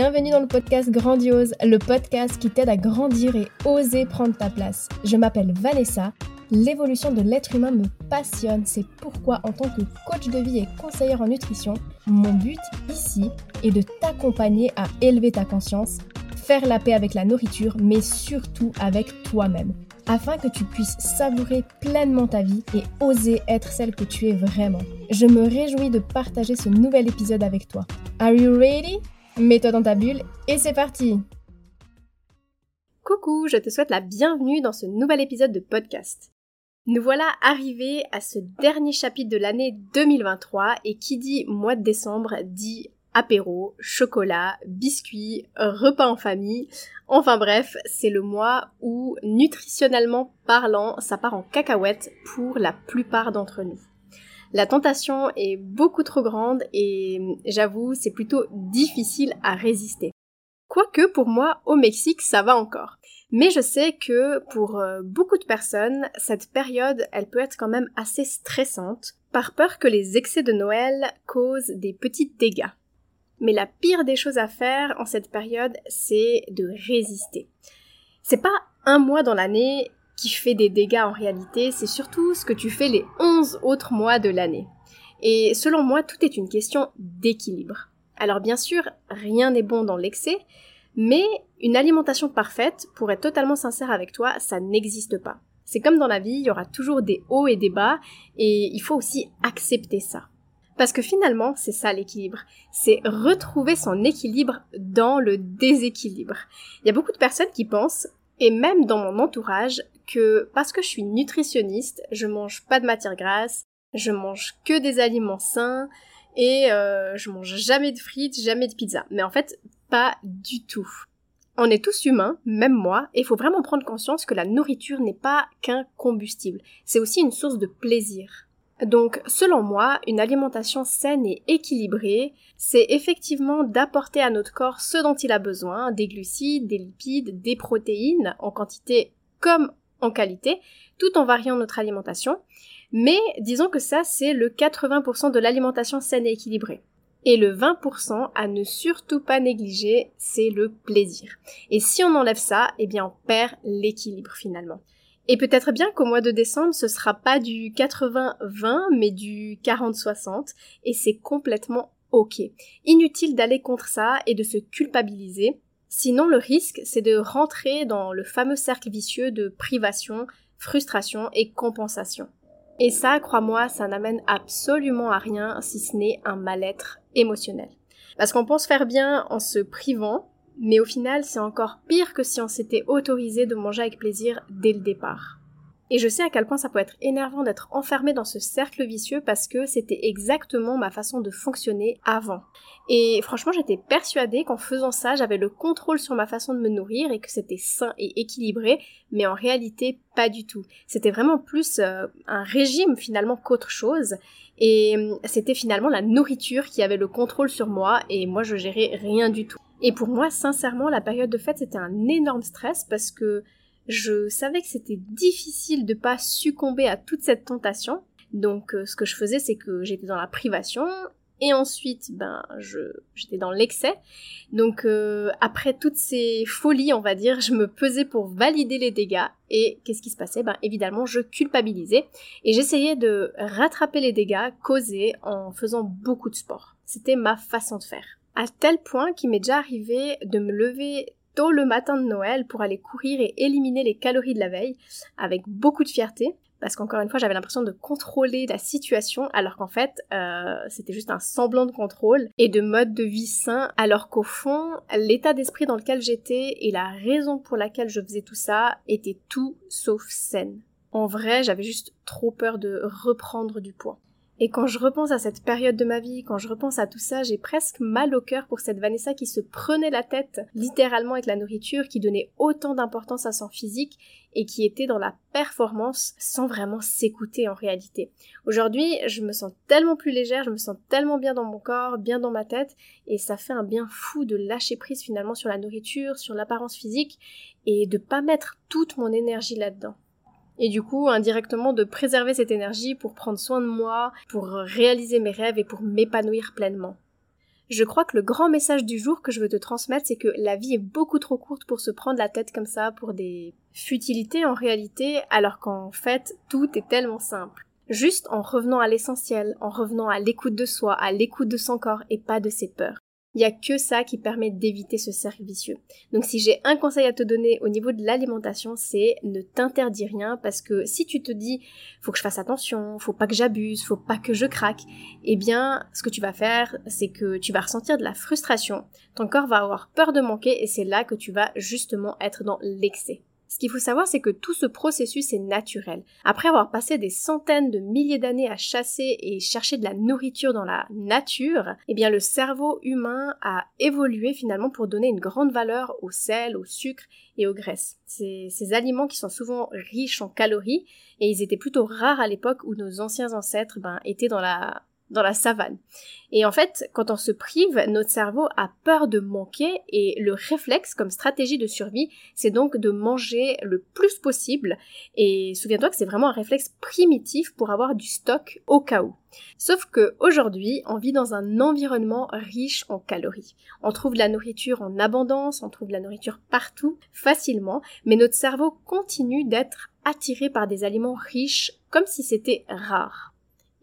bienvenue dans le podcast Grandiose, le podcast qui t'aide à grandir et oser prendre ta place. Je m'appelle Vanessa, l'évolution de l'être humain me passionne, c'est pourquoi en tant que coach de vie et conseillère en nutrition, mon but ici est de t'accompagner à élever ta conscience, faire la paix avec la nourriture, mais surtout avec toi-même afin que tu puisses savourer pleinement ta vie et oser être celle que tu es vraiment. Je me réjouis de partager ce nouvel épisode avec toi. Are you ready? Mets-toi dans ta bulle et c'est parti! Coucou, je te souhaite la bienvenue dans ce nouvel épisode de podcast. Nous voilà arrivés à ce dernier chapitre de l'année 2023 et qui dit mois de décembre dit apéro, chocolat, biscuits, repas en famille. Enfin bref, c'est le mois où, nutritionnellement parlant, ça part en cacahuète pour la plupart d'entre nous. La tentation est beaucoup trop grande et j'avoue, c'est plutôt difficile à résister. Quoique pour moi, au Mexique, ça va encore. Mais je sais que pour euh, beaucoup de personnes, cette période, elle peut être quand même assez stressante, par peur que les excès de Noël causent des petits dégâts. Mais la pire des choses à faire en cette période, c'est de résister. C'est pas un mois dans l'année qui fait des dégâts en réalité, c'est surtout ce que tu fais les 11 autres mois de l'année. Et selon moi, tout est une question d'équilibre. Alors bien sûr, rien n'est bon dans l'excès, mais une alimentation parfaite, pour être totalement sincère avec toi, ça n'existe pas. C'est comme dans la vie, il y aura toujours des hauts et des bas, et il faut aussi accepter ça. Parce que finalement, c'est ça l'équilibre. C'est retrouver son équilibre dans le déséquilibre. Il y a beaucoup de personnes qui pensent, et même dans mon entourage, que parce que je suis nutritionniste, je mange pas de matière grasse, je mange que des aliments sains, et euh, je mange jamais de frites, jamais de pizza. Mais en fait, pas du tout. On est tous humains, même moi, et il faut vraiment prendre conscience que la nourriture n'est pas qu'un combustible, c'est aussi une source de plaisir. Donc, selon moi, une alimentation saine et équilibrée, c'est effectivement d'apporter à notre corps ce dont il a besoin, des glucides, des lipides, des protéines, en quantité comme en qualité, tout en variant notre alimentation. Mais disons que ça, c'est le 80% de l'alimentation saine et équilibrée. Et le 20% à ne surtout pas négliger, c'est le plaisir. Et si on enlève ça, eh bien on perd l'équilibre finalement. Et peut-être bien qu'au mois de décembre, ce sera pas du 80-20, mais du 40-60, et c'est complètement ok. Inutile d'aller contre ça et de se culpabiliser. Sinon, le risque, c'est de rentrer dans le fameux cercle vicieux de privation, frustration et compensation. Et ça, crois-moi, ça n'amène absolument à rien si ce n'est un mal-être émotionnel. Parce qu'on pense faire bien en se privant, mais au final, c'est encore pire que si on s'était autorisé de manger avec plaisir dès le départ. Et je sais à quel point ça peut être énervant d'être enfermé dans ce cercle vicieux parce que c'était exactement ma façon de fonctionner avant. Et franchement, j'étais persuadée qu'en faisant ça, j'avais le contrôle sur ma façon de me nourrir et que c'était sain et équilibré, mais en réalité, pas du tout. C'était vraiment plus euh, un régime finalement qu'autre chose. Et euh, c'était finalement la nourriture qui avait le contrôle sur moi et moi je gérais rien du tout. Et pour moi, sincèrement, la période de fête, c'était un énorme stress parce que je savais que c'était difficile de pas succomber à toute cette tentation. Donc euh, ce que je faisais, c'est que j'étais dans la privation et ensuite, ben, j'étais dans l'excès. Donc euh, après toutes ces folies, on va dire, je me pesais pour valider les dégâts. Et qu'est-ce qui se passait? Ben évidemment, je culpabilisais et j'essayais de rattraper les dégâts causés en faisant beaucoup de sport. C'était ma façon de faire à tel point qu'il m'est déjà arrivé de me lever tôt le matin de Noël pour aller courir et éliminer les calories de la veille avec beaucoup de fierté parce qu'encore une fois j'avais l'impression de contrôler la situation alors qu'en fait euh, c'était juste un semblant de contrôle et de mode de vie sain alors qu'au fond l'état d'esprit dans lequel j'étais et la raison pour laquelle je faisais tout ça était tout sauf saine. En vrai j'avais juste trop peur de reprendre du poids. Et quand je repense à cette période de ma vie, quand je repense à tout ça, j'ai presque mal au cœur pour cette Vanessa qui se prenait la tête littéralement avec la nourriture, qui donnait autant d'importance à son physique et qui était dans la performance sans vraiment s'écouter en réalité. Aujourd'hui, je me sens tellement plus légère, je me sens tellement bien dans mon corps, bien dans ma tête, et ça fait un bien fou de lâcher prise finalement sur la nourriture, sur l'apparence physique, et de pas mettre toute mon énergie là-dedans et du coup indirectement de préserver cette énergie pour prendre soin de moi, pour réaliser mes rêves et pour m'épanouir pleinement. Je crois que le grand message du jour que je veux te transmettre, c'est que la vie est beaucoup trop courte pour se prendre la tête comme ça pour des futilités en réalité, alors qu'en fait, tout est tellement simple. Juste en revenant à l'essentiel, en revenant à l'écoute de soi, à l'écoute de son corps et pas de ses peurs. Il n'y a que ça qui permet d'éviter ce cercle vicieux. Donc si j'ai un conseil à te donner au niveau de l'alimentation, c'est ne t'interdis rien parce que si tu te dis faut que je fasse attention, faut pas que j'abuse, faut pas que je craque, eh bien ce que tu vas faire, c'est que tu vas ressentir de la frustration, ton corps va avoir peur de manquer et c'est là que tu vas justement être dans l'excès. Ce qu'il faut savoir, c'est que tout ce processus est naturel. Après avoir passé des centaines de milliers d'années à chasser et chercher de la nourriture dans la nature, eh bien le cerveau humain a évolué finalement pour donner une grande valeur au sel, au sucre et aux graisses. Ces, aliments qui sont souvent riches en calories et ils étaient plutôt rares à l'époque où nos anciens ancêtres ben, étaient dans la dans la savane. Et en fait, quand on se prive, notre cerveau a peur de manquer et le réflexe comme stratégie de survie, c'est donc de manger le plus possible. Et souviens-toi que c'est vraiment un réflexe primitif pour avoir du stock au cas où. Sauf que aujourd'hui, on vit dans un environnement riche en calories. On trouve de la nourriture en abondance, on trouve de la nourriture partout, facilement, mais notre cerveau continue d'être attiré par des aliments riches comme si c'était rare.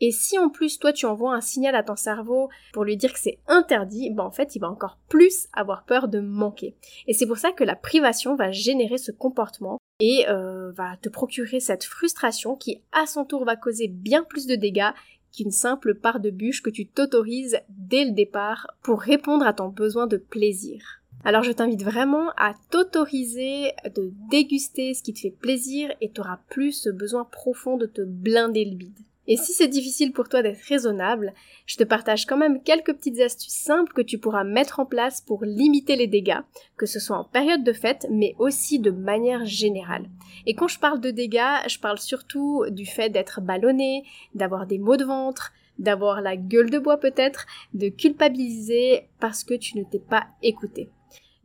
Et si en plus toi tu envoies un signal à ton cerveau pour lui dire que c'est interdit, ben en fait il va encore plus avoir peur de manquer. Et c'est pour ça que la privation va générer ce comportement et euh, va te procurer cette frustration qui à son tour va causer bien plus de dégâts qu'une simple part de bûche que tu t'autorises dès le départ pour répondre à ton besoin de plaisir. Alors je t'invite vraiment à t'autoriser de déguster ce qui te fait plaisir et tu auras plus ce besoin profond de te blinder le bide. Et si c'est difficile pour toi d'être raisonnable, je te partage quand même quelques petites astuces simples que tu pourras mettre en place pour limiter les dégâts, que ce soit en période de fête, mais aussi de manière générale. Et quand je parle de dégâts, je parle surtout du fait d'être ballonné, d'avoir des maux de ventre, d'avoir la gueule de bois peut-être, de culpabiliser parce que tu ne t'es pas écouté.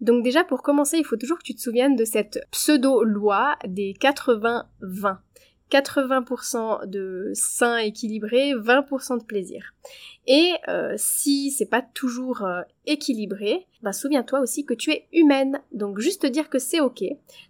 Donc déjà pour commencer, il faut toujours que tu te souviennes de cette pseudo-loi des 80-20. 80% de sain équilibré, 20% de plaisir. Et euh, si c'est pas toujours euh, équilibré, bah souviens-toi aussi que tu es humaine. Donc juste dire que c'est ok.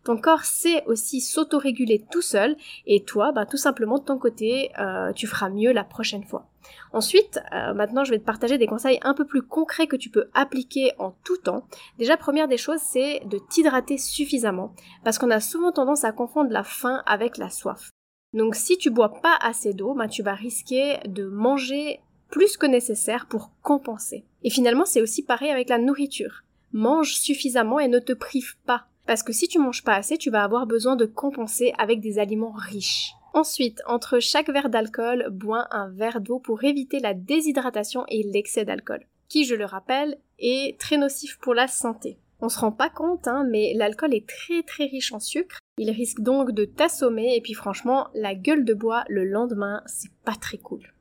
Ton corps sait aussi s'autoréguler tout seul et toi, bah tout simplement de ton côté, euh, tu feras mieux la prochaine fois. Ensuite, maintenant je vais te partager des conseils un peu plus concrets que tu peux appliquer en tout temps. Déjà, première des choses, c'est de t'hydrater suffisamment parce qu'on a souvent tendance à confondre la faim avec la soif. Donc si tu bois pas assez d'eau, bah, tu vas risquer de manger plus que nécessaire pour compenser. Et finalement, c'est aussi pareil avec la nourriture. Mange suffisamment et ne te prive pas. Parce que si tu manges pas assez, tu vas avoir besoin de compenser avec des aliments riches. Ensuite, entre chaque verre d'alcool, bois un verre d'eau pour éviter la déshydratation et l'excès d'alcool, qui, je le rappelle, est très nocif pour la santé. On se rend pas compte, hein, mais l'alcool est très très riche en sucre. Il risque donc de t'assommer et puis franchement, la gueule de bois le lendemain, c'est pas très cool.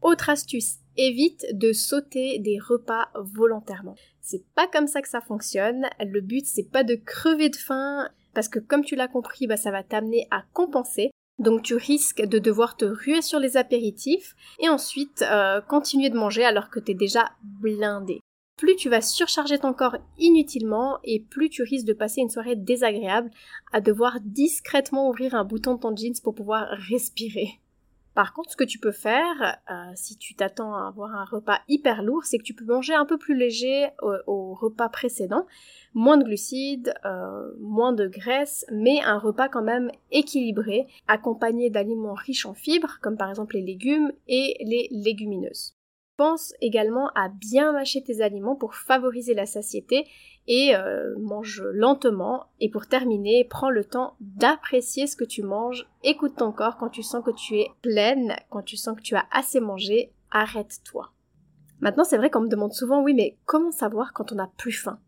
Autre astuce, évite de sauter des repas volontairement. C'est pas comme ça que ça fonctionne. Le but c'est pas de crever de faim parce que comme tu l'as compris, bah, ça va t'amener à compenser. Donc tu risques de devoir te ruer sur les apéritifs et ensuite euh, continuer de manger alors que t'es déjà blindé plus tu vas surcharger ton corps inutilement et plus tu risques de passer une soirée désagréable à devoir discrètement ouvrir un bouton de ton jeans pour pouvoir respirer. Par contre, ce que tu peux faire, euh, si tu t'attends à avoir un repas hyper lourd, c'est que tu peux manger un peu plus léger au, repas précédent, moins de glucides, euh, moins de graisse, mais un repas quand même équilibré, accompagné d'aliments riches en fibres, comme par exemple les légumes et les légumineuses. Pense également à bien mâcher tes aliments pour favoriser la satiété et euh, mange lentement. Et pour terminer, prends le temps d'apprécier ce que tu manges. Écoute ton corps quand tu sens que tu es pleine, quand tu sens que tu as assez mangé, arrête-toi. Maintenant, c'est vrai qu'on me demande souvent, oui, mais comment savoir quand on n'a plus faim?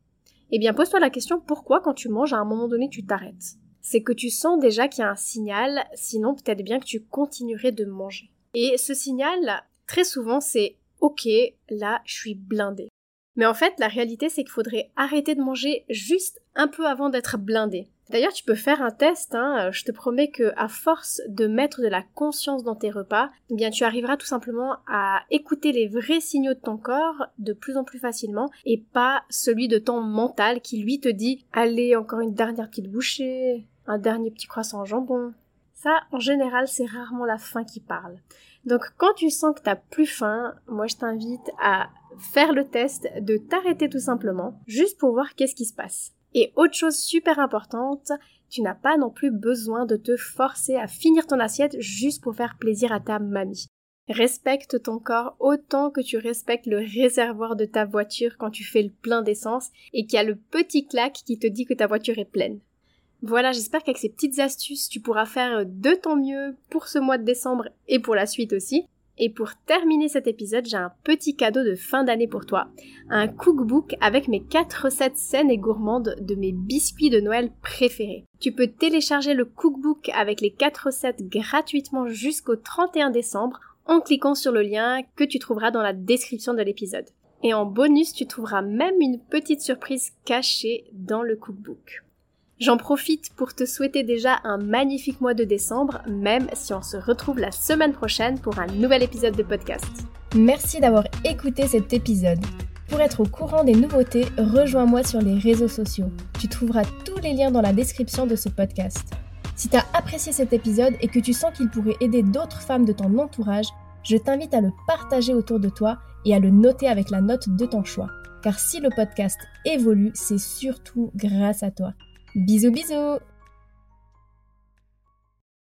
Eh bien, pose-toi la question pourquoi quand tu manges à un moment donné tu t'arrêtes? C'est que tu sens déjà qu'il y a un signal, sinon peut-être bien que tu continuerais de manger. Et ce signal, très souvent, c'est ok, là, je suis blindée. Mais en fait, la réalité, c'est qu'il faudrait arrêter de manger juste un peu avant d'être blindé. D'ailleurs, tu peux faire un test. Hein. Je te promets que à force de mettre de la conscience dans tes repas, eh bien tu arriveras tout simplement à écouter les vrais signaux de ton corps de plus en plus facilement et pas celui de ton mental qui lui te dit allez encore une dernière petite bouchée, un dernier petit croissant en jambon. Ça, en général, c'est rarement la faim qui parle. Donc quand tu sens que t'as plus faim, moi je t'invite à faire le test de t'arrêter tout simplement, juste pour voir qu'est-ce qui se passe. Et autre chose super importante, tu n'as pas non plus besoin de te forcer à finir ton assiette juste pour faire plaisir à ta mamie. Respecte ton corps autant que tu respectes le réservoir de ta voiture quand tu fais le plein d'essence et qu'il y a le petit claque qui te dit que ta voiture est pleine. Voilà, j'espère qu'avec ces petites astuces, tu pourras faire de ton mieux pour ce mois de décembre et pour la suite aussi. Et pour terminer cet épisode, j'ai un petit cadeau de fin d'année pour toi. Un cookbook avec mes 4 recettes saines et gourmandes de mes biscuits de Noël préférés. Tu peux télécharger le cookbook avec les 4 recettes gratuitement jusqu'au 31 décembre en cliquant sur le lien que tu trouveras dans la description de l'épisode. Et en bonus, tu trouveras même une petite surprise cachée dans le cookbook. J'en profite pour te souhaiter déjà un magnifique mois de décembre, même si on se retrouve la semaine prochaine pour un nouvel épisode de podcast. Merci d'avoir écouté cet épisode. Pour être au courant des nouveautés, rejoins-moi sur les réseaux sociaux. Tu trouveras tous les liens dans la description de ce podcast. Si tu as apprécié cet épisode et que tu sens qu'il pourrait aider d'autres femmes de ton entourage, je t'invite à le partager autour de toi et à le noter avec la note de ton choix. Car si le podcast évolue, c'est surtout grâce à toi. Bisous bisous